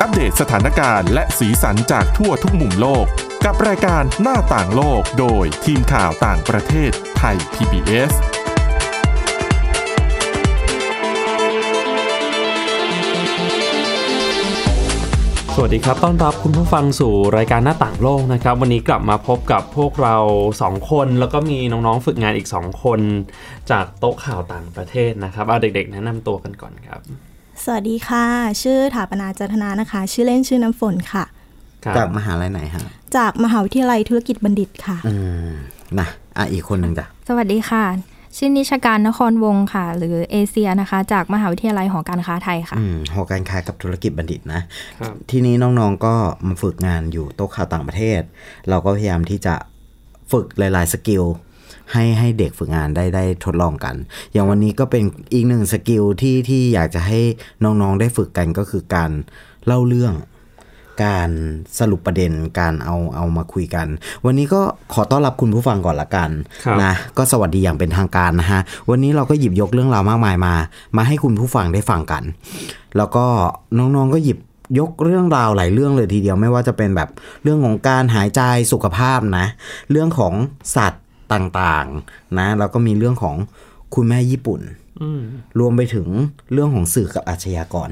อัปเดตสถานการณ์และสีสันจากทั่วทุกมุมโลก กับรายการหน้าต่างโลกโดยทีมข่าวต่างประเทศไทย PBS สวัสดีครับ ต้อนรับคุณผู้ฟังสู่รายการหน้าต่างโลกนะครับ วันนี้กลับมาพบกับพวกเรา 2 คน แล้วก็มีน้องๆฝึกงานอีก 2 คน จากโต๊ะข่าวต่างประเทศนะครับ เอาเด็กๆ แนะนำตัวกันก่อนครับ สวัสดีค่ะ ชื่อถาปนาจันทนานะคะ ชื่อเล่นชื่อน้ำฝนค่ะครับจากมหาลัยไหนฮะ จากมหาวิทยาลัยธุรกิจบัณฑิตค่ะอืมนะอะอีกคนหนึ่งจ้ะสวัสดีค่ะ ชื่อนิชการนครวงศ์ค่ะ หรือเอเชียนะคะ จากมหาวิทยาลัยหอการค้าไทยค่ะอืมหอการค้ากับธุรกิจบัณฑิตนะครับทีนี้น้องๆก็มาฝึกงานอยู่โต๊ะข่าวต่างประเทศ เราก็พยายามที่จะฝึกหลาย ๆ สกิล ให้ให้เด็กฝึกงานได้ได้ทดลองกัน อย่างวันนี้ก็เป็นอีกหนึ่งสกิลที่ที่อยากจะให้น้องๆได้ฝึกกันก็คือการเล่าเรื่องการสรุปประเด็นการเอาเอามาคุยกัน วันนี้ก็ขอต้อนรับคุณผู้ฟังก่อนละกันครับนะก็สวัสดีอย่างเป็นทางการนะฮะ วันนี้เราก็หยิบยกเรื่องราวมากมายมา มาให้คุณผู้ฟังได้ฟังกัน แล้วก็น้องๆก็หยิบยกเรื่องราวหลายเรื่องเลยทีเดียวไม่ว่าจะเป็นแบบเรื่องของการหายใจสุขภาพนะ เรื่องของสัตว์ ต่างๆ นะแล้วก็มีเรื่องของคุณแม่ญี่ปุ่นอืมรวมไปถึงเรื่องของสื่อกับอาชญากร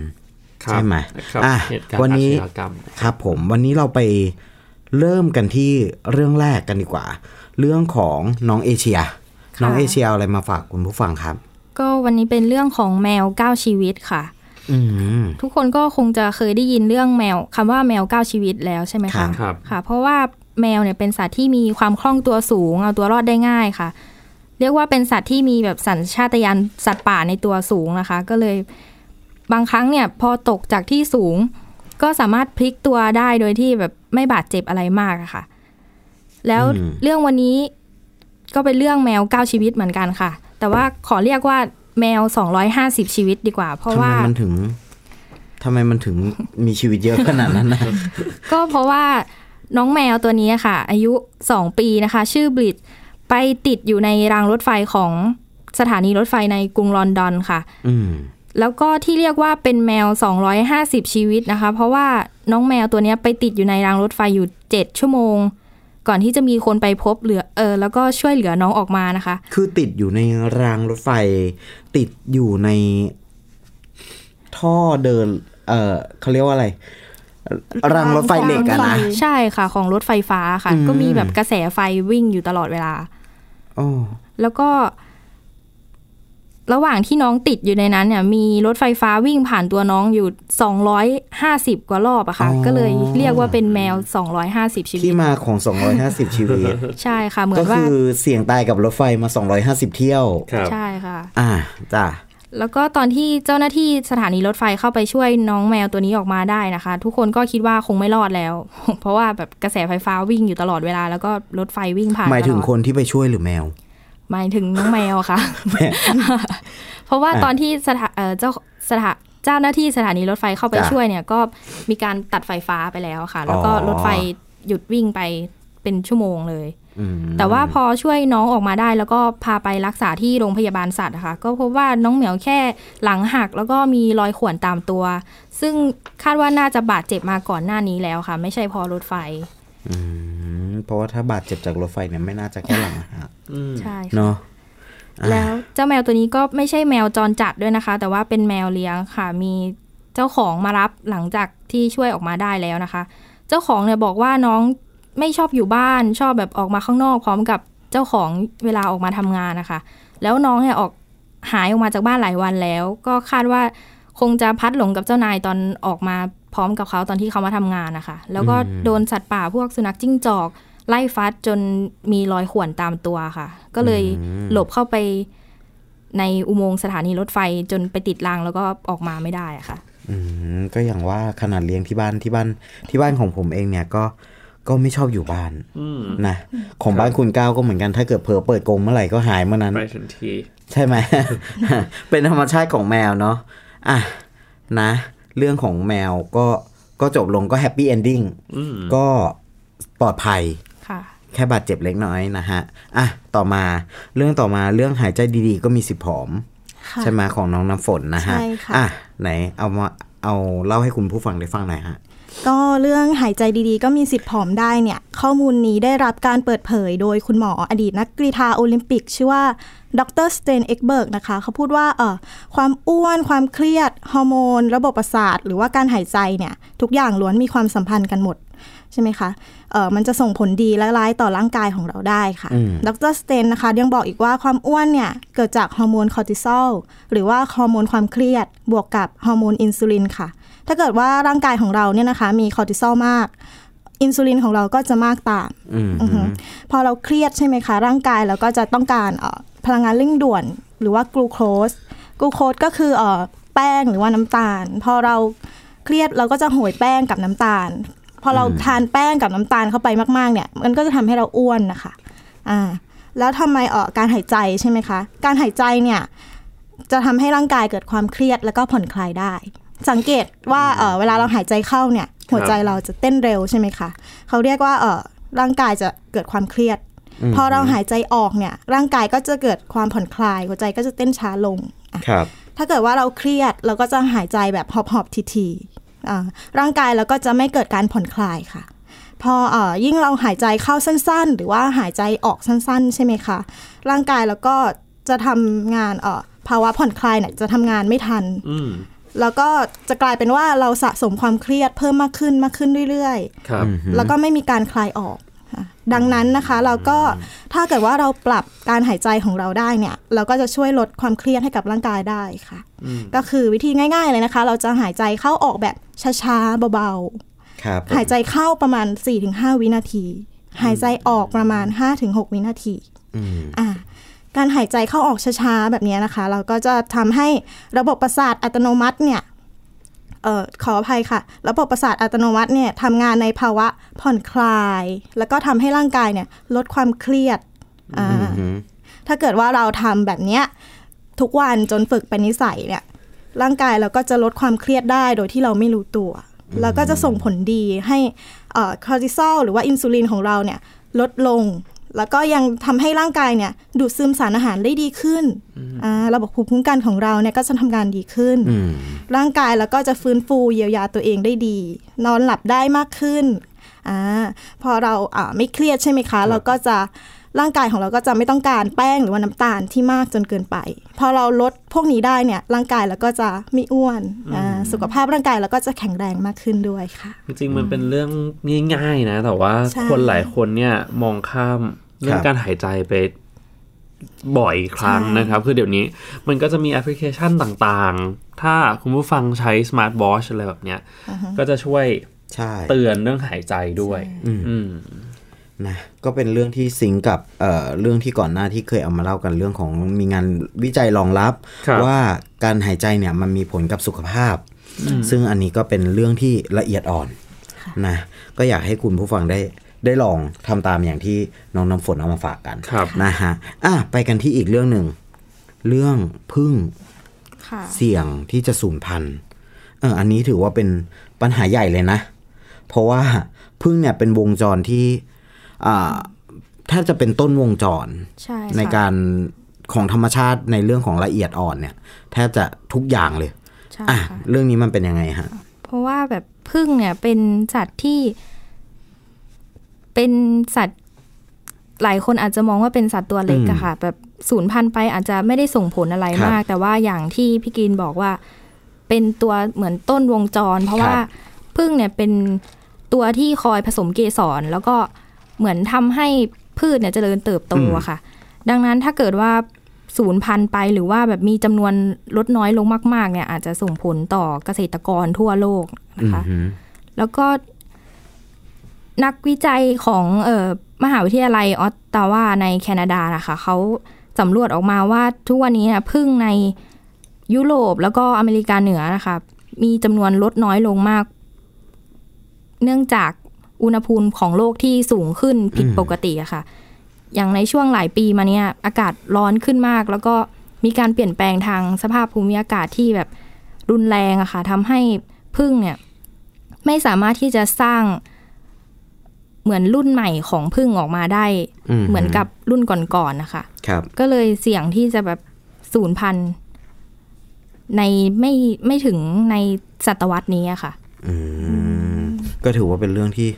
ครับใช่ไหมครับอะเหตุการณ์วันนี้อาชญากรรมครับผม วันนี้เราไปเริ่มกันที่เรื่องแรกกันดีกว่า เรื่องของน้องเอเชียค่ะน้องเอเชียเอาอะไรมาฝากคุณผู้ฟังครับ ก็วันนี้เป็นเรื่องของแมวเก้าชีวิตค่ะอืมทุกคนก็คงจะเคยได้ยินเรื่องแมวคำว่าแมวเก้าชีวิตแล้วใช่ไหมครัคะบครับค่ะ เพราะว่า แมวเนี่ยเป็นสัตว์ที่มีความคล่องตัวสูง เอาตัวรอดได้ง่ายค่ะ เรียกว่าเป็นสัตว์ที่มีแบบสัญชาตญาณสัตว์ป่าในตัวสูงนะคะ ก็เลยบางครั้งเนี่ยพอตกจากที่สูง ก็สามารถพลิกตัวได้โดยที่แบบไม่บาดเจ็บอะไรมากอะค่ะ แล้วอืมเรื่องวันนี้ก็เป็นเรื่องแมวเก้าชีวิตเหมือนกันค่ะ แต่ว่าขอเรียกว่าแมวสองร้อยห้าสิบชีวิตดีกว่า เพราะทำไมว่ามันถึงทำไมมันถึงมีชีวิตเยอะขนาดนั้นนะก็เพราะว่า น้องแมวตัวนี้ค่ะ อายุสองปีนะคะ ชื่อบริดไปติดอยู่ในรางรถไฟของสถานีรถไฟในกรุงลอนดอนค่ะอืมแล้วก็ที่เรียกว่าเป็นแมว 250 ชีวิตนะคะ เพราะว่าน้องแมวตัวเนี้ยไปติดอยู่ในรางรถไฟอยู่ 7 ชั่วโมง ก่อนที่จะมีคนไปพบเหลือเออแล้วก็ช่วยเหลือน้องออกมานะคะ คือติดอยู่ในรางรถไฟ ติดอยู่ในท่อเดิน เออเขาเรียกว่าอะไร รางรถไฟเหล็กอะนะใช่ค่ะของรถไฟฟ้าค่ะอืมก็มีแบบกระแสไฟวิ่งอยู่ตลอดเวลาโอ้แล้วก็ ระหว่างที่น้องติดอยู่ในนั้นเนี่ย มีรถไฟฟ้าวิ่งผ่านตัวน้องอยู่250กว่ารอบอะค่ะ ก็เลยเรียกว่าเป็นแมว250ชีวิที่ตมาของ250ชีวิต ใช่ค่ะ เหมือก็นว่าคือเสี่ยงตายกับรถไฟมา250เที่ยวครับใช่ค่ะ อ่าจ้ะ แล้วก็ตอนที่เจ้าหน้าที่สถานีรถไฟเข้าไปช่วยน้องแมวตัวนี้ออกมาได้นะคะ ทุกคนก็คิดว่าคงไม่รอดแล้ว เพราะว่าแบบกระแสไฟฟ้าวิ่งอยู่ตลอดเวลา แล้วก็รถไฟวิ่งผ่านหมายถึงตลอดคนที่ไปช่วยหรือแมว หมายถึงน้องแมวค่ะ เพราะว่าอะตอนที่สถาเอ่อเจ้าสถาเจ้าหน้าที่สถานีรถไฟเข้าไปจ้ะช่วยเนี่ย ก็มีการตัดไฟฟ้าไปแล้วค่ะ แล้วก็อ๋อรถไฟหยุดวิ่งไปเป็นชั่วโมงเลยอืม แต่ว่าพอช่วยน้องออกมาได้แล้วก็พาไปรักษาที่โรงพยาบาลสัตว์นะคะก็พบว่าน้องเหมียวแค่หลังหักแล้วก็มีรอยข่วนตามตัว ซึ่งคาดว่าน่าจะบาดเจ็บมาก่อนหน้านี้แล้วค่ะ ไม่ใช่พอรถไฟอืมเพราะว่าถ้าบาดเจ็บจากรถไฟเนี่ยไม่น่าจะแค่หลังหักอืมใช่ค่ะเนาะอะแล้วเจ้าแมวตัวนี้ก็ไม่ใช่แมวจรจัดด้วยนะคะ แต่ว่าเป็นแมวเลี้ยงค่ะ มีเจ้าของมารับหลังจากที่ช่วยออกมาได้แล้วนะคะ เจ้าของเนี่ยบอกว่าน้อง ไม่ชอบอยู่บ้านชอบแบบออกมาข้างนอกพร้อมกับเจ้าของเวลาออกมาทำงานนะคะ แล้วน้องเนี่ยออกหายออกมาจากบ้านหลายวันแล้ว ก็คาดว่าคงจะพัดหลงกับเจ้านายตอนออกมาพร้อมกับเขาตอนที่เขามาทำงานนะคะ แล้วก็โดนสัตว์ป่าพวกสุนัขจิ้งจอก ไล่ฟัดจนมีรอยข่วนตามตัวค่ะ ก็เลยหลบเข้าไปในอุโมงค์สถานีรถไฟจนไปติดรางแล้วก็ออกมาไม่ได้อะค่ะ อืมก็อย่างว่าขนาดเลี้ยงที่บ้านที่บ้านที่บ้านของผมเองเนี่ยก็ ก็ไม่ชอบอยู่บ้านอืมนะของบ้านคุณก้าวก็เหมือนกันถ้าเกิดเผลอเปิดกรงเมื่อไหร่ก็หายเมื่อนั้นไปทันทีใช่ไหมเป็นธรรมชาติของแมวเนาะอะนะ เรื่องของแมวก็ก็จบลงก็แฮปปี้เอนดิ้งอืมก็ปลอดภัยค่ะแค่บาดเจ็บเล็กน้อยนะฮะอะต่อมาเรื่องต่อมาเรื่องหายใจดีๆ ก็มีสิทธิ์ผอมค่ะใช่ไหมของน้องน้ำฝนนะฮะใช่ค่ะอะไหนเอามาเอาเล่าให้คุณผู้ฟังได้ฟังหน่อยฮะ ก็เรื่องหายใจดีๆ ก็มีสิทธิ์ผอมได้เนี่ย ข้อมูลนี้ได้รับการเปิดเผยโดยคุณหมออดีตนักกรีฑาโอลิมปิก ชื่อว่าดรสเตนเอ็กเบิร์กนะคะ เขาพูดว่าเออความอ้วน ความเครียด ฮอร์โมน ระบบประสาท หรือว่าการหายใจเนี่ย ทุกอย่างล้วนมีความสัมพันธ์กันหมด ใช่ไหมคะเออมันจะส่งผลดีและร้ายต่อร่างกายของเราได้ค่ะอืมดรสเตนนะคะ ยังบอกอีกว่าความอ้วนเนี่ย เกิดจากฮอร์โมนคอร์ติซอลหรือว่าฮอร์โมนความเครียดบวกกับฮอร์โมนอินซูลินค่ะ ถ้าเกิดว่าร่างกายของเราเนี่ยนะคะ มีคอร์ติซอลมาก อินซูลินของเราก็จะมากตามอืมอือฮึพอเราเครียดใช่ไหมคะ ร่างกายเราก็จะต้องการเอ่อพลังงานเร่งด่วน หรือว่ากลูโคสกลูโคสก็คือเอ่อแป้งหรือว่าน้ำตาล พอเราเครียดเราก็จะโหยแป้งกับน้ำตาล พอเราทานแป้งกับน้ำตาลเข้าไปมากๆเนี่ย มันก็จะทำให้เราอ้วนนะคะ อ่า แล้วทำไมเอ่อการหายใจใช่ไหมคะ การหายใจเนี่ย จะทำให้ร่างกายเกิดความเครียดแล้วก็ผ่อนคลายได้ สังเกตว่าเออเวลาเราหายใจเข้าเนี่ย หัวใจเราจะเต้นเร็วใช่ไหมคะเขาเรียกว่าเออร่างกายจะเกิดความเครียด พอเราหายใจออกเนี่ย ร่างกายก็จะเกิดความผ่อนคลาย หัวใจก็จะเต้นช้าลงอะครับถ้าเกิดว่าเราเครียดเราก็จะหายใจแบบหอบหอบๆทีๆอ่าร่างกายเราก็จะไม่เกิดการผ่อนคลายค่ะ พอเอ่อยิ่งเราหายใจเข้าสั้น ๆ หรือว่าหายใจออกสั้น ๆ ใช่ไหมคะ ร่างกายแล้วก็จะทำงานเอ่อภาวะผ่อนคลายเนี่ยจะทำงานไม่ทันอืม แล้วก็จะกลายเป็นว่าเราสะสมความเครียดเพิ่มมากขึ้นมากขึ้นเรื่อยๆครับแล้วก็ไม่มีการคลายออกค่ะดังนั้นนะคะเราก็ถ้าเกิดว่าเราปรับการหายใจของเราได้เนี่ย เราก็จะช่วยลดความเครียดให้กับร่างกายได้ค่ะ ก็คือวิธีง่าย ๆเลยนะคะ เราจะหายใจเข้าออกแบบช้าๆเบาครับๆหายใจเข้าประมาณ 4-5 วินาที หายใจออกประมาณ 5-6 วินาทีอืมอ่า การหายใจเข้าออกช้าๆแบบนี้นะคะ เราก็จะทำให้ระบบประสาทอัตโนมัติเนี่ยเอ่อขออภัยค่ะ ระบบประสาทอัตโนมัติเนี่ยทำงานในภาวะผ่อนคลาย แล้วก็ทำให้ร่างกายเนี่ยลดความเครียดอ่าอืมถ้าเกิดว่าเราทำแบบเนี้ยทุกวันจนฝึกเป็นนิสัยเนี่ย ร่างกายเราก็จะลดความเครียดได้โดยที่เราไม่รู้ตัว แล้วก็จะส่งผลดีให้คอร์ติซอลหรือว่าอินซูลินของเราเนี่ยลดลง แล้วก็ยังทำให้ร่างกายเนี่ยดูดซึมสารอาหารได้ดีขึ้นอ่าระบบภูมิคุ้มกันของเราเนี่ยก็จะทำงานดีขึ้นอืมร่างกายแล้วก็จะฟื้นฟูเยียวยาตัวเองได้ดี นอนหลับได้มากขึ้นอ่าพอเราอ่าไม่เครียดใช่ไหมคะ เราก็จะร่างกายของเราก็จะไม่ต้องการแป้งหรือว่าน้ำตาลที่มากจนเกินไป พอเราลดพวกนี้ได้เนี่ยร่างกายเราก็จะไม่อ้วนอ่าสุขภาพร่างกายเราก็จะแข็งแรงมากขึ้นด้วยค่ะ จริงๆมันเป็นเรื่องง่าย ๆ นะ แต่ว่าใช่คนหลายคนเนี่ยมองข้าม เรื่องการหายใจไปบ่อยครั้งนะครับ คือเดี๋ยวนี้มันก็จะมีแอปพลิเคชันต่างๆ ถ้าคุณผู้ฟังใช้สมาร์ทวอชอะไรแบบเนี้ย ก็จะช่วยใช่เตือนเรื่องหายใจด้วยอืมนะก็เป็นเรื่องที่ซิงก์กับเอ่อเรื่องที่ก่อนหน้าที่เคยเอามาเล่ากันเรื่องของมีงานวิจัยรองรับครับ ว่าการหายใจเนี่ยมันมีผลกับสุขภาพ ซึ่งอันนี้ก็เป็นเรื่องที่ละเอียดอ่อนนะก็อยากให้คุณผู้ฟังได้ ได้ลองทำตามอย่างที่น้องน้ำฝนเอามาฝากกันครับนะฮะอะไปกันที่อีกเรื่องหนึ่งเรื่องพึ่งค่ะเสี่ยงที่จะสูญพันธุ์เอออันนี้ถือว่าเป็นปัญหาใหญ่เลยนะ เพราะว่าพึ่งเนี่ยเป็นวงจรที่อ่าแทบจะเป็นต้นวงจรใช่ในค่ะการของธรรมชาติในเรื่องของละเอียดอ่อนเนี่ยแทบจะทุกอย่างเลยใช่อะค่ะเรื่องนี้มันเป็นยังไงฮะ เพราะว่าแบบพึ่งเนี่ยเป็นสัตว์ที่ เป็นสัตว์หลายคนอาจจะมองว่าเป็นสัตว์ตัวเล็กอืมอะค่ะ แบบสูญพันธุ์ไปอาจจะไม่ได้ส่งผลอะไรครับมาก แต่ว่าอย่างที่พี่กินบอกว่า เป็นตัวเหมือนต้นวงจร เพราะว่าครับพึ่งเนี่ยเป็นตัวที่คอยผสมเกสร แล้วก็เหมือนทำให้พืชเนี่ยเจริญเติบโตอะค่ะ ดังนั้นถ้าเกิดว่าศูนย์พันธุ์ไปหรือว่าแบบมีจำนวนลดน้อยลงมาก ๆ เนี่ยอาจจะส่งผลต่อเกษตรกรทั่วโลกนะคะอือหือแล้วก็ นักวิจัยของเออมหาวิทยาลัยออตตาวาในแคนาดานะคะเขาสำรวจออกมาว่าทุกวันนี้นะพึ่งในยุโรปแล้วก็อเมริกาเหนือนะคะมีจำนวนลดน้อยลงมาก เนื่องจากอุณหภูมิของโลกที่สูงขึ้นผิดปกติอะค่ะ อย่างในช่วงหลายปีมาเนี้ยอากาศร้อนขึ้นมาก แล้วก็มีการเปลี่ยนแปลงทางสภาพภูมิอากาศที่แบบรุนแรงอะค่ะทำให้พึ่งเนี่ย ไม่สามารถที่จะสร้าง เหมือนรุ่นใหม่ของพึ่งออกมาได้อืมเหมือนกับรุ่นก่อนๆนะคะครับ ก็เลยเสี่ยงที่จะแบบสูญพันธุ์ในไม่ไม่ถึงในศตวรรษนี้อะค่ะอืมก็ถือว่าเป็นเรื่องที่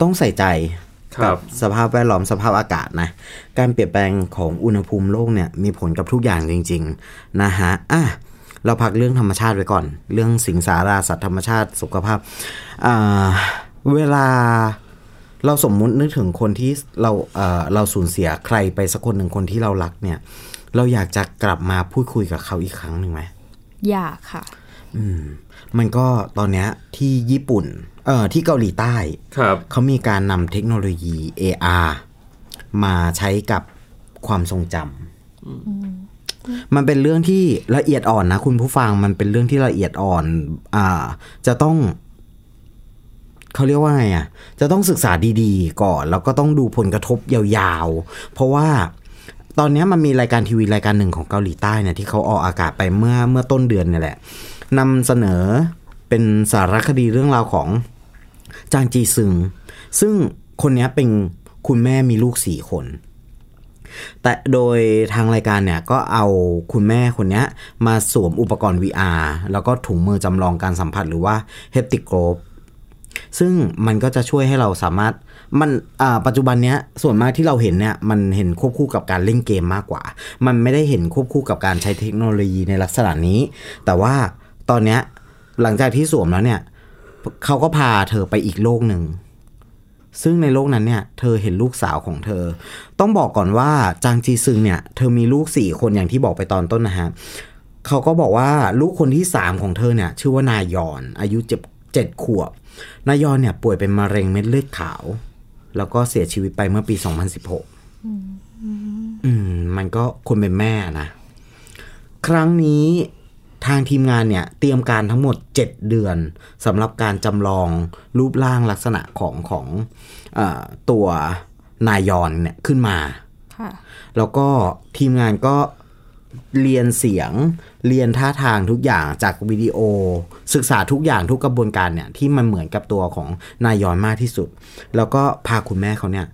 ต้องใส่ใจครับสภาพแวดล้อมสภาพอากาศนะ การเปลี่ยนแปลงของอุณหภูมิโลกเนี่ยมีผลกับทุกอย่างจริง ๆ นะฮะอะเราพักเรื่องธรรมชาติไว้ก่อน เรื่องสิงสาราสัตว์ธรรมชาติสุขภาพอ่าเวลา เราสมมุตินึกถึงคนที่เราเอ่อเราสูญเสียใครไปสักคนหนึ่งคนที่เรารักเนี่ย เราอยากจะกลับมาพูดคุยกับเขาอีกครั้งหนึ่งไหมอยากค่ะ อืม มันก็ตอนเนี้ยที่ญี่ปุ่น เอ่อที่เกาหลีใต้ครับเขามีการนำเทคโนโลยี AR มาใช้กับความทรงจำมันเป็นเรื่องที่ละเอียดอ่อนนะคุณผู้ฟังมันเป็นเรื่องที่ละเอียดอ่อน อ่า จะต้อง เขาเรียกว่าไงอะ จะต้องศึกษาดีๆ ก่อน แล้วก็ต้องดูผลกระทบยาวๆ เพราะว่าตอนนี้มันมีรายการทีวีรายการหนึ่งของเกาหลีใต้เนี่ยที่เขาออกอากาศไปเมื่อเมื่อต้นเดือนนี่แหละนำเสนอเป็นสารคดีเรื่องราวของจางจีซึง ซึ่งคนนี้เป็นคุณแม่มีลูกสี่คน แต่โดยทางรายการเนี่ยก็เอาคุณแม่คนนี้มาสวมอุปกรณ์ VR แล้วก็ถุงมือจำลองการสัมผัสหรือว่า Haptic Globe ซึ่งมันก็จะช่วยให้เราสามารถมันอ่าปัจจุบันเนี้ยส่วนมากที่เราเห็นเนี่ยมันเห็นควบคู่กับการเล่นเกมมากกว่า มันไม่ได้เห็นควบคู่กับการใช้เทคโนโลยีในลักษณะนี้ แต่ว่าตอนเนี้ยหลังจากที่สวมแล้วเนี่ยเขาก็พาเธอไปอีกโลกหนึ่งซึ่งในโลกนั้นเนี่ยเธอเห็นลูกสาวของเธอ ต้องบอกก่อนว่าจางจีซึงเนี่ยเธอมีลูกสี่คนอย่างที่บอกไปตอนต้นนะฮะเขาก็บอกว่าลูกคนที่สามของเธอเนี่ยชื่อว่านายอนอายุเจ็ดเจ็ดขวบ นายอนเนี่ยป่วยเป็นมะเร็งเม็ดเลือดขาว แล้วก็เสียชีวิตไปเมื่อปี 2016อืมมันก็คนเป็นแม่นะ ครั้งนี้ทางทีมงานเนี่ย เตรียมการทั้งหมด 7 เดือนสำหรับการจำลองรูปร่างลักษณะของของเออตัวนายอนเนี่ยขึ้นมาค่ะแล้วก็ทีมงานก็ เรียนเสียง เรียนท่าทางทุกอย่างจากวิดีโอ ศึกษาทุกอย่างทุกกระบวนการเนี่ยที่มันเหมือนกับตัวของนายอนมากที่สุด แล้วก็พาคุณแม่เขาเนี่ย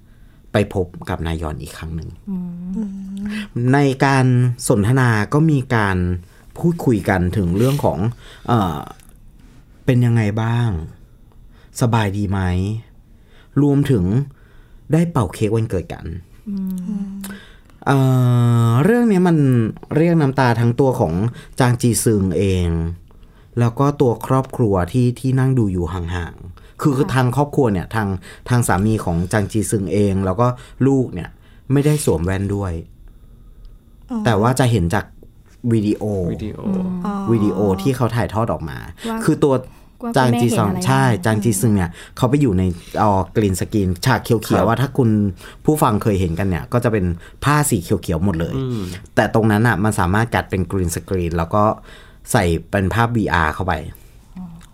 ไปพบกับนายอนอีกครั้งหนึ่ง ในการสนทนาก็มีการพูดคุยกันถึงเรื่องของเออเป็นยังไงบ้าง สบายดีไหม รวมถึงได้เป่าเค้กวันเกิดกัน เอ่อเรื่องเนี้ยมันเรียกน้ำตาทั้งตัวของจางจีซึงเอง แล้วก็ตัวครอบครัวที่ที่นั่งดูอยู่ห่างๆคือทางครอบครัวเนี่ยทางทางสามีของจางจีซึงเอง แล้วก็ลูกเนี่ยไม่ได้สวมแว่นด้วย แต่ว่าจะเห็นจากวิดีโอวิดีโออ๋อวิดีโอที่เขาถ่ายทอดออกมาว่าคือตัว ว่าจางจีคุณแม่ซองเห็นอะไรใช่บ้างจางจีซึงเนี่ยเขาไปอยู่ในออกรีนสกรีนฉากเขีครัยวบๆว่าถ้าคุณผู้ฟังเคยเห็นกันเนี่ย ก็จะเป็นผ้าสีเขียวๆหมดเลยอืมแต่ตรงนั้นอะมันสามารถกัดเป็นกรีนสกรีนแล้วก็ใส่เป็นภาพ VR เข้าไป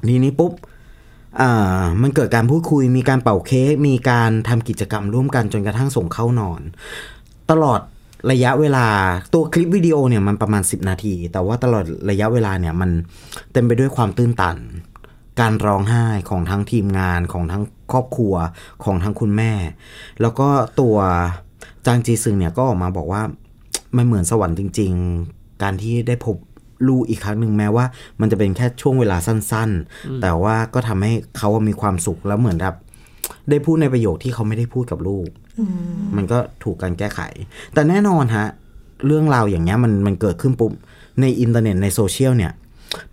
ทีนี้ปุ๊บอ่ามันเกิดการพูดคุยมีการเป่าเค้กมีการทำกิจกรรมร่วมกันจนกระทั่งส่งเข้านอน ตลอดระยะเวลาตัวคลิปวิดีโอเนี่ยมันประมาณ 10 นาที แต่ว่าตลอดระยะเวลาเนี่ยมันเต็มไปด้วยความตื้นตัน การร้องไห้ของทั้งทีมงานของทั้งครอบครัวของทั้งคุณแม่ แล้วก็ตัวจางจีซึงเนี่ยก็ออกมาบอกว่ามันเหมือนสวรรค์จริง ๆ การที่ได้พบลูกอีกครั้งหนึ่งแม้ว่า มันจะเป็นแค่ช่วงเวลาสั้นๆ แต่ว่าก็ทำให้เขามีความสุขแล้วเหมือนแบบได้พูดในประโยคที่เขาไม่ได้พูดกับลูก มันก็ถูกการแก้ไข แต่แน่นอนฮะ เรื่องราวอย่างเงี้ยมันมันเกิดขึ้นปุ๊บในอินเทอร์เน็ตในโซเชียลเนี่ย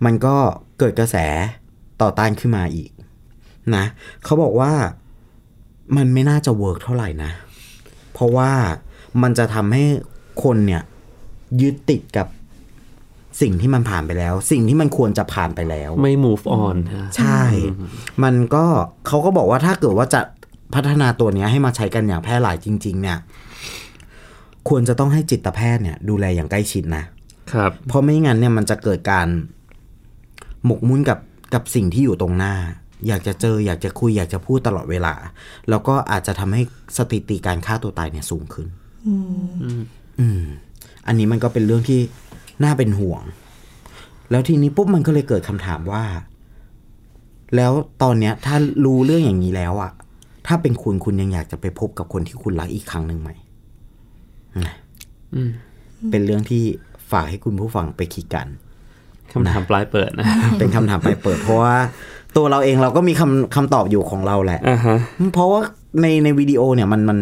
มันก็เกิดกระแส ต่อต้านขึ้นมาอีกนะเขาบอกว่ามันไม่น่าจะ work เท่าไหร่นะ เพราะว่ามันจะทำให้คนเนี่ยยึดติดกับสิ่งที่มันผ่านไปแล้ว สิ่งที่มันควรจะผ่านไปแล้ว ไม่ move on ฮะใช่ มันก็เขาก็บอกว่าถ้าเกิดว่าจะพัฒนาตัวเนี้ยให้มาใช้กันอย่างแพร่หลายจริง ๆ เนี่ย ควรจะต้องให้จิตแพทย์เนี่ย ดูแลอย่างใกล้ชิดนะครับ เพราะไม่งั้นเนี่ยมันจะเกิดการหมกมุ่นกับ กับสิ่งที่อยู่ตรงหน้า อยากจะเจออยากจะคุยอยากจะพูดตลอดเวลา แล้วก็อาจจะทำให้สถิติการฆ่าตัวตายเนี่ยสูงขึ้นอืมอันนี้มันก็เป็นเรื่องที่น่าเป็นห่วง แล้วทีนี้ปุ๊บมันก็เลยเกิดคำถามว่า แล้วตอนเนี้ย ถ้ารู้เรื่องอย่างนี้แล้วอะถ้าเป็นคุณคุณยังอยากจะไปพบกับคนที่คุณรักอีกครั้งหนึ่งไหมนะอืมเป็นเรื่องที่ฝากให้คุณผู้ฟังไปคิดกัน คำถามปลายเปิดนะ เป็นคำถามไปเปิด เพราะว่าตัวเราเองเราก็มีคำคำตอบอยู่ของเราแหละอ่าฮะเพราะว่าในในวิดีโอเนี่ยมันมัน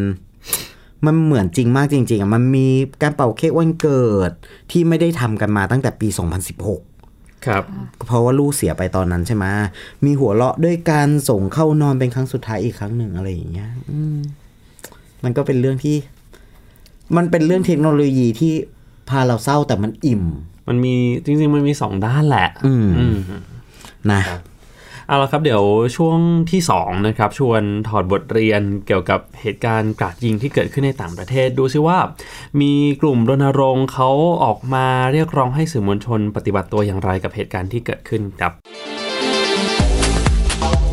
มันเหมือนจริงมากจริงๆอะมันมีการเป่าเค้กวันเกิดที่ไม่ได้ทำกันมาตั้งแต่ปี 2016 ครับ เพราะว่าลูกเสียไปตอนนั้นใช่ไหมมีหัวเราะด้วยการส่งเข้านอนเป็นครั้งสุดท้ายอีกครั้งหนึ่งอะไรอย่างเงี้ยอืมมันก็เป็นเรื่องที่ มันเป็นเรื่องเทคโนโลยีที่พาเราเศร้าแต่มันอิ่ม มันมีจริง ๆ มันมีสองด้านแหละอืมอืมนะเอาละครับเดี๋ยวช่วงที่2นะครับชวนถอดบทเรียนเกี่ยวกับเหตุการณ์กราดยิงที่เกิดขึ้นในต่างประเทศ ดูซิว่า มีกลุ่มรณรงค์เขาออกมาเรียกร้องให้สื่อมวลชนปฏิบัติตัวอย่างไรกับเหตุการณ์ที่เกิดขึ้นครับ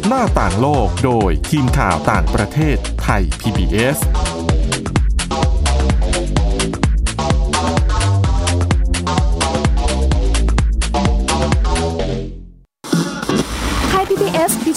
หน้าต่างโลกโดยทีมข่าวต่างประเทศไทย PBS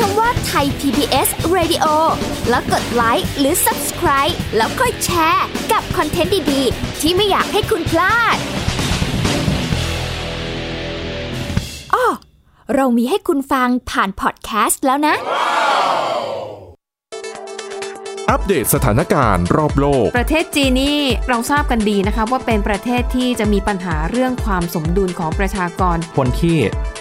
คำว่าไทย PBS Radio แล้วกดไลค์หรือ Subscribe แล้วค่อยแชร์ กับคอนเทนต์ดี ๆ ที่ไม่อยากให้คุณพลาดอ้อเรามีให้คุณฟังผ่านพอดแคสต์แล้วนะ อัปเดตสถานการณ์รอบโลก ประเทศจีนนี่เราทราบกันดีนะคะว่าเป็นประเทศที่จะมีปัญหาเรื่องความสมดุลของประชากร คนที่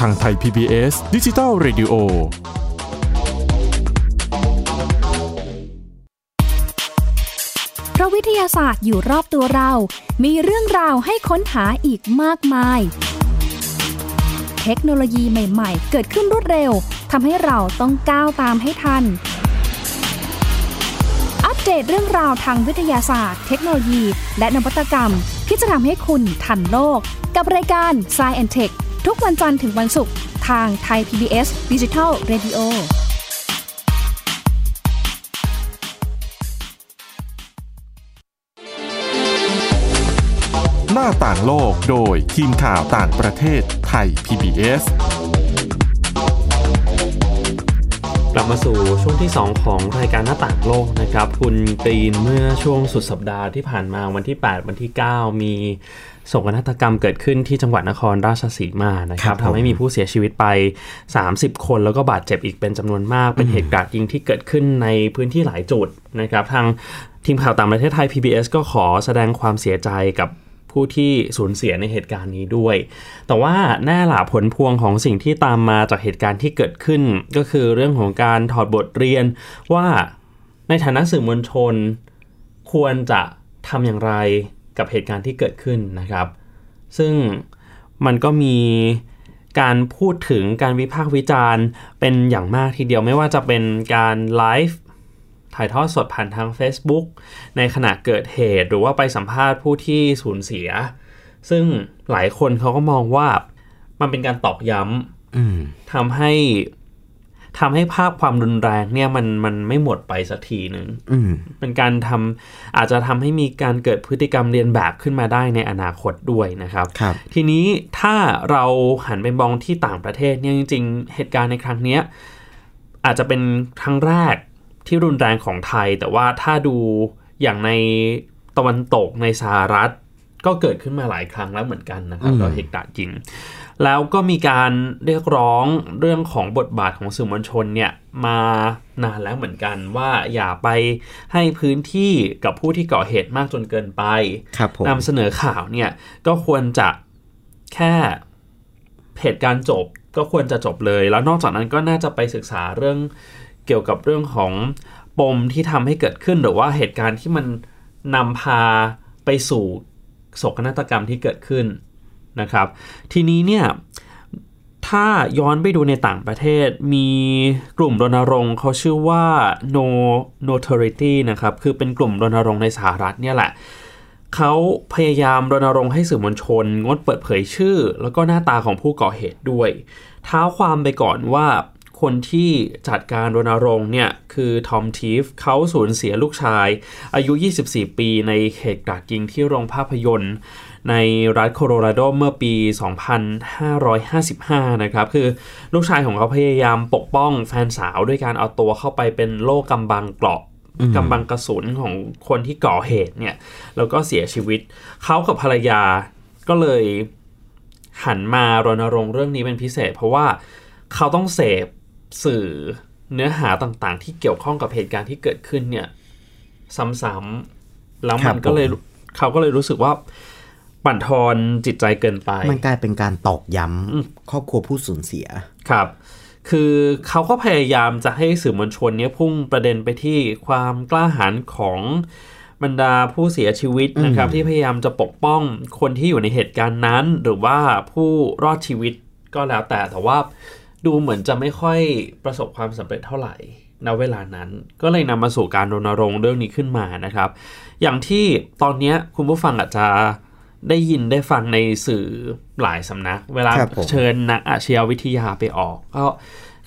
ทางไทย PBS ดิจิทัล Radio เพราะวิทยาศาสตร์อยู่รอบตัวเรา มีเรื่องราวให้ค้นหาอีกมากมาย เทคโนโลยีใหม่ๆ เกิดขึ้นรวดเร็ว ทำให้เราต้องก้าวตามให้ทัน อัปเดตเรื่องราวทางวิทยาศาสตร์ เทคโนโลยี และนวัตกรรมที่จะทำให้คุณทันโลก กับรายการ s c i e and Tech ทุกวันจันทร์ถึงวันศุกร์ทางไทย PBS Digital Radio หน้าต่างโลกโดยทีมข่าวต่างประเทศไทย PBS กลับมาสู่ช่วงที่ 2 ของรายการหน้าต่างโลกนะครับ คุณกรีนเมื่อช่วงสุดสัปดาห์ที่ผ่านมาวันที่ 8 วันที่ 9 มี โศกนาฏกรรมเกิดขึ้นที่จังหวัดนครราชสีมานะคครัรับบผมทำให้มีผู้เสียชีวิตไป 30 คนแล้วก็บาดเจ็บอีกเป็นจำนวนมาก เป็นเหตุการณ์ยิงที่เกิดขึ้นในพื้นที่หลายจุดนะครับ ทางทีมข่าวต่างประเทศไทย PBS ก็ขอแสดงความเสียใจกับผู้ที่สูญเสียในเหตุการณ์นี้ด้วย แต่ว่าแน่ล่ะผลพวงของสิ่งที่ตามมาจากเหตุการณ์ที่เกิดขึ้น ก็คือเรื่องของการถอดบทเรียนว่าในฐานะสื่อมวลชน ควรจะทำอย่างไร กับเหตุการณ์ที่เกิดขึ้นนะครับ ซึ่งมันก็มีการพูดถึงการวิพากษ์วิจารณ์เป็นอย่างมากทีเดียวไม่ว่าจะเป็นการไลฟ์ถ่ายทอดสดผ่านทาง Facebook ในขณะเกิดเหตุ หรือว่าไปสัมภาษณ์ผู้ที่สูญเสีย ซึ่งหลายคนเขาก็มองว่ามันเป็นการตอกย้ำอืมทำให้ ทำให้ภาพความรุนแรงเนี่ยมันมันไม่หมดไปสักทีหนึ่งอืมเป็นการทำอาจจะทำให้มีการเกิดพฤติกรรมเรียนแบบขึ้นมาได้ในอนาคตด้วยนะครับครับทีนี้ถ้าเราหันไปมองที่ต่างประเทศเนี่ยจริง ๆ เหตุการณ์ในครั้งเนี้ยอาจจะเป็นครั้งแรกที่รุนแรงของไทย แต่ว่าถ้าดูอย่างในตะวันตกในสหรัฐ ก็เกิดขึ้นมาหลายครั้งแล้วเหมือนกันนะครับอืมก็เหตุการณ์จริง แล้วก็มีการเรียกร้องเรื่องของบทบาทของสื่อมวลชนเนี่ยมานานแล้วเหมือนกันว่าอย่าไปให้พื้นที่กับผู้ที่ก่อเหตุมากจนเกินไปครับผมนำเสนอข่าวเนี่ยก็ควรจะแค่เหตุการณ์จบก็ควรจะจบเลย แล้วนอกจากนั้นก็น่าจะไปศึกษาเรื่องเกี่ยวกับเรื่องของปมที่ทำให้เกิดขึ้นหรือว่าเหตุการณ์ที่มันนำพาไปสู่โศกนาฏกรรมที่เกิดขึ้น นะครับ ทีนี้เนี่ยถ้าย้อนไปดูในต่างประเทศมีกลุ่มรณรงค์เขาชื่อว่า no notoriety นะครับ คือเป็นกลุ่มรณรงค์ในสหรัฐเนี่ยแหละเขาพยายามรณรงค์ให้สื่อมวลชน งดเปิดเผยชื่อ แล้วก็หน้าตาของผู้ก่อเหตุด้วย เท้าความไปก่อนว่าคนที่จัดการรณรงค์เนี่ย คือทอมทีฟเขาสูญเสียลูกชาย อายุ 24 ปีในเหตุการณ์ยิงที่โรงภาพยนตร์ ในรัฐโคโลราโดเมื่อปี 2555 นะครับ คือลูกชายของเขาพยายามปกป้องแฟนสาวด้วยการเอาตัวเข้าไปเป็นโล่กำบังเกราะอืมกำบังกระสุนของคนที่ก่อเหตุเนี่ย แล้วก็เสียชีวิต เขากับภรรยาก็เลยหันมารณรงค์เรื่องนี้เป็นพิเศษ เพราะว่าเขาต้องเสพสื่อเนื้อหาต่างๆ ที่เกี่ยวข้องกับเหตุการณ์ที่เกิดขึ้นเนี่ย ซ้ำๆแล้วครัมับนก็เลยผมเขาก็เลยรู้สึกว่า บั่นทอนจิตใจเกินไป มันกลายเป็นการตอกย้ำครอบครัวผู้สูญเสียครับ คือเขาก็พยายามจะให้สื่อมวลชนเนี้ยพุ่งประเด็นไปที่ความกล้าหาญของบรรดาผู้เสียชีวิตนะครับอืมที่พยายามจะปกป้องคนที่อยู่ในเหตุการณ์นั้น หรือว่าผู้รอดชีวิตก็แล้วแต่แต่ว่าดูเหมือนจะไม่ค่อยประสบความสำเร็จเท่าไหร่ณเวลานั้นก็เลยนำมาสู่การรณรงค์เรื่องนี้ขึ้นมานะครับ อย่างที่ตอนเนี้ยคุณผู้ฟังอาจจะ ได้ยินได้ฟังในสื่อหลายสำนัก เวลาครับผมเชิญนักอาชญาวิทยาไปออก ก็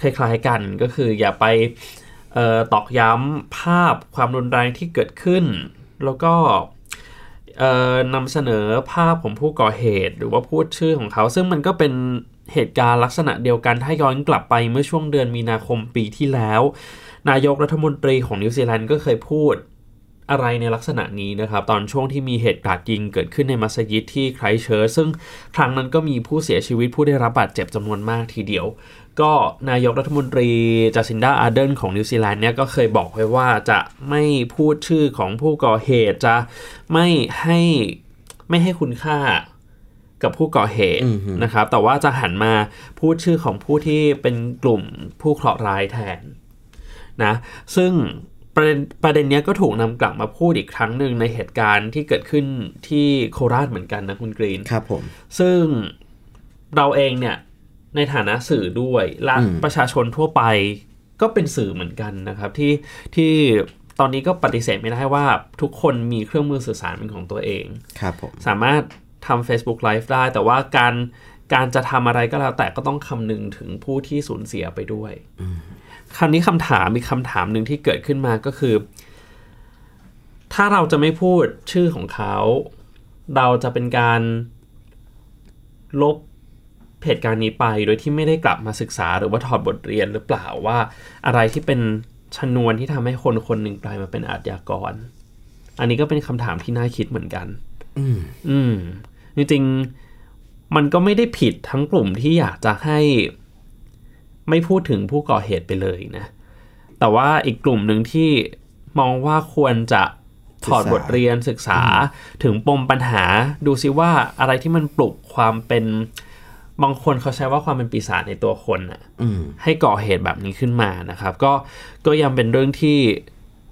คล้ายๆกันก็คืออย่าไปเอ่อตอกย้ำภาพความรุนแรงที่เกิดขึ้น แล้วก็เอ่อนำเสนอภาพของผู้ก่อเหตุ หรือว่าพูดชื่อของเขา ซึ่งมันก็เป็นเหตุการณ์ลักษณะเดียวกันถ้าย้อนกลับไปเมื่อช่วงเดือนมีนาคมปีที่แล้ว นายกรัฐมนตรีของนิวซีแลนด์ก็เคยพูด อะไรในลักษณะนี้นะครับ ตอนช่วงที่มีเหตุการณ์ยิงเกิดขึ้นในมัสยิดที่ไครสต์เชิร์ชซึ่งครั้งนั้นก็มีผู้เสียชีวิตผู้ได้รับบาดเจ็บจำนวนมากทีเดียว ก็นายกรัฐมนตรีจาซินดาอาร์เดนของนิวซีแลนด์เนี่ยก็เคยบอกไว้ว่าจะไม่พูดชื่อของผู้ก่อเหตุจะไม่ให้ไม่ให้คุณค่ากับผู้ก่อเหตุอือฮึนะครับ แต่ว่าจะหันมาพูดชื่อของผู้ที่เป็นกลุ่มผู้เคราะห์ร้ายแทนนะ ซึ่ง ประเด็นประเด็นเนี้ยก็ถูกนำกลับมาพูดอีกครั้งหนึ่งในเหตุการณ์ที่เกิดขึ้นที่โคราชเหมือนกันนะคุณกรีนครับผมซึ่งเราเองเนี่ยในฐานะสื่อด้วยและอืมประชาชนทั่วไปก็เป็นสื่อเหมือนกันนะครับที่ที่ตอนนี้ก็ปฏิเสธไม่ได้ว่าทุกคนมีเครื่องมือสื่อสารเป็นของตัวเองครับผมสามารถทำ Facebook Live ได้ แต่ว่าการการจะทำอะไรก็แล้วแต่ก็ต้องคำนึงถึงผู้ที่สูญเสียไปด้วย คราวนี้คำถามอีคำถามหนึ่งที่เกิดขึ้นมาก็คือ ถ้าเราจะไม่พูดชื่อของเขา เราจะเป็นการลบเหตุการณ์นี้ไปโดยที่ไม่ได้กลับมาศึกษาหรือว่าถอดบทเรียนหรือเปล่าว่า อะไรที่เป็นชนวนที่ทำให้คนคนหนึ่งกลายมาเป็นอาชญากร อันนี้ก็เป็นคำถามที่น่าคิดเหมือนกัน อืม อืมจริงๆมันก็ไม่ได้ผิดทั้งกลุ่มที่อยากจะให้ ไม่พูดถึงผู้ก่อเหตุไปเลยนะ แต่ว่าอีกกลุ่มหนึ่งที่มองว่าควรจะถอดศึกษาบทเรียนศึกษาถึงปมปัญหา ดูซิว่าอะไรที่มันปลุกความเป็นบางคนเขาใช้ว่าความเป็นปีศาจในตัวคนน่ะอืมให้ก่อเหตุแบบนี้ขึ้นมานะครับ ก็ก็ยังเป็นเรื่องที่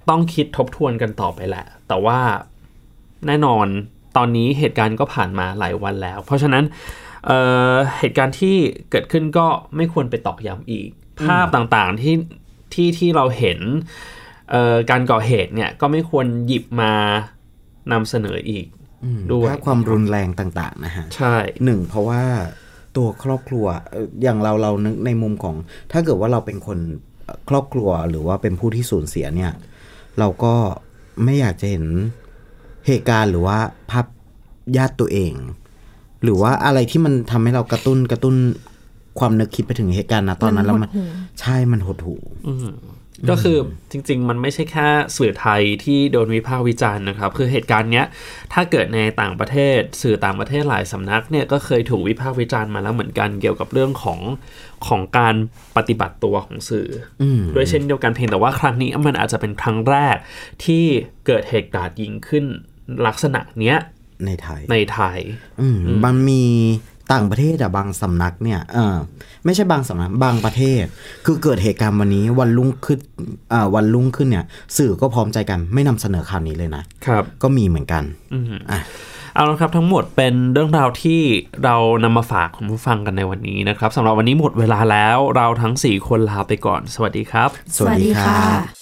ต้องคิดทบทวนกันต่อไปแหละ แต่ว่าแน่นอนตอนนี้เหตุการณ์ก็ผ่านมาหลายวันแล้ว เพราะฉะนั้น เอ่อเหตุการณ์ที่เกิดขึ้นก็ไม่ควรไปตอกย้ำอีก ภาพต่างๆที่ที่ที่เราเห็นเอ่อการก่อเหตุเนี่ยก็ไม่ควรหยิบมานำเสนออีกอืมด้วยภาพความรุนแรงต่างๆนะฮะใช่หนึ่งเพราะว่าตัวครอบครัวเอ่ออย่างเราเรานึกในมุมของ ถ้าเกิดว่าเราเป็นคนเอ่อครอบครัวหรือว่าเป็นผู้ที่สูญเสียเนี่ย เราก็ไม่อยากจะเห็นเหตุการณ์หรือว่าภาพญาติตัวเอง หรือว่าอะไรที่มันทำให้เรากระตุ้นกระตุ้นความนึกคิดไปถึงเหตุการณ์นะตอนนั้นแล้วมันหดหู่ใช่มันหดหู่อืมก็คือจริง ๆ มันไม่ใช่แค่สื่อไทยที่โดนวิพากษ์วิจารณ์นะครับ คือเหตุการณ์เนี้ย ถ้าเกิดในต่างประเทศ สื่อต่างประเทศหลายสำนักเนี่ยก็เคยถูกวิพากษ์วิจารณ์มาแล้วเหมือนกันเกี่ยวกับเรื่องของของการปฏิบัติตัวของสื่ออมด้วยเช่นเดียวกันเพียงแต่ว่าครั้งนี้มันอาจจะเป็นครั้งแรกที่เกิดเหตุการณ์ยิงขึ้นลักษณะเนี้ย ในไทย ในไทย อืมมันมีต่างประเทศอะบางสำนักเนี่ยเออไม่ใช่บางสำนักบางประเทศ คือเกิดเหตุการณ์วันนี้วันรุ่งขึ้นอ่าวันรุ่งขึ้นเนี่ย สื่อก็พร้อมใจกันไม่นำเสนอข่าวนี้เลยนะครับ ก็มีเหมือนกันอืมอะเอาละครับทั้งหมดเป็นเรื่องราวที่เรานำมาฝากคุณผู้ฟังกันในวันนี้นะครับสำหรับวันนี้หมดเวลาแล้วเราทั้ง 4 คนลาไปก่อน สวัสดีครับ สวัสดีค่ะ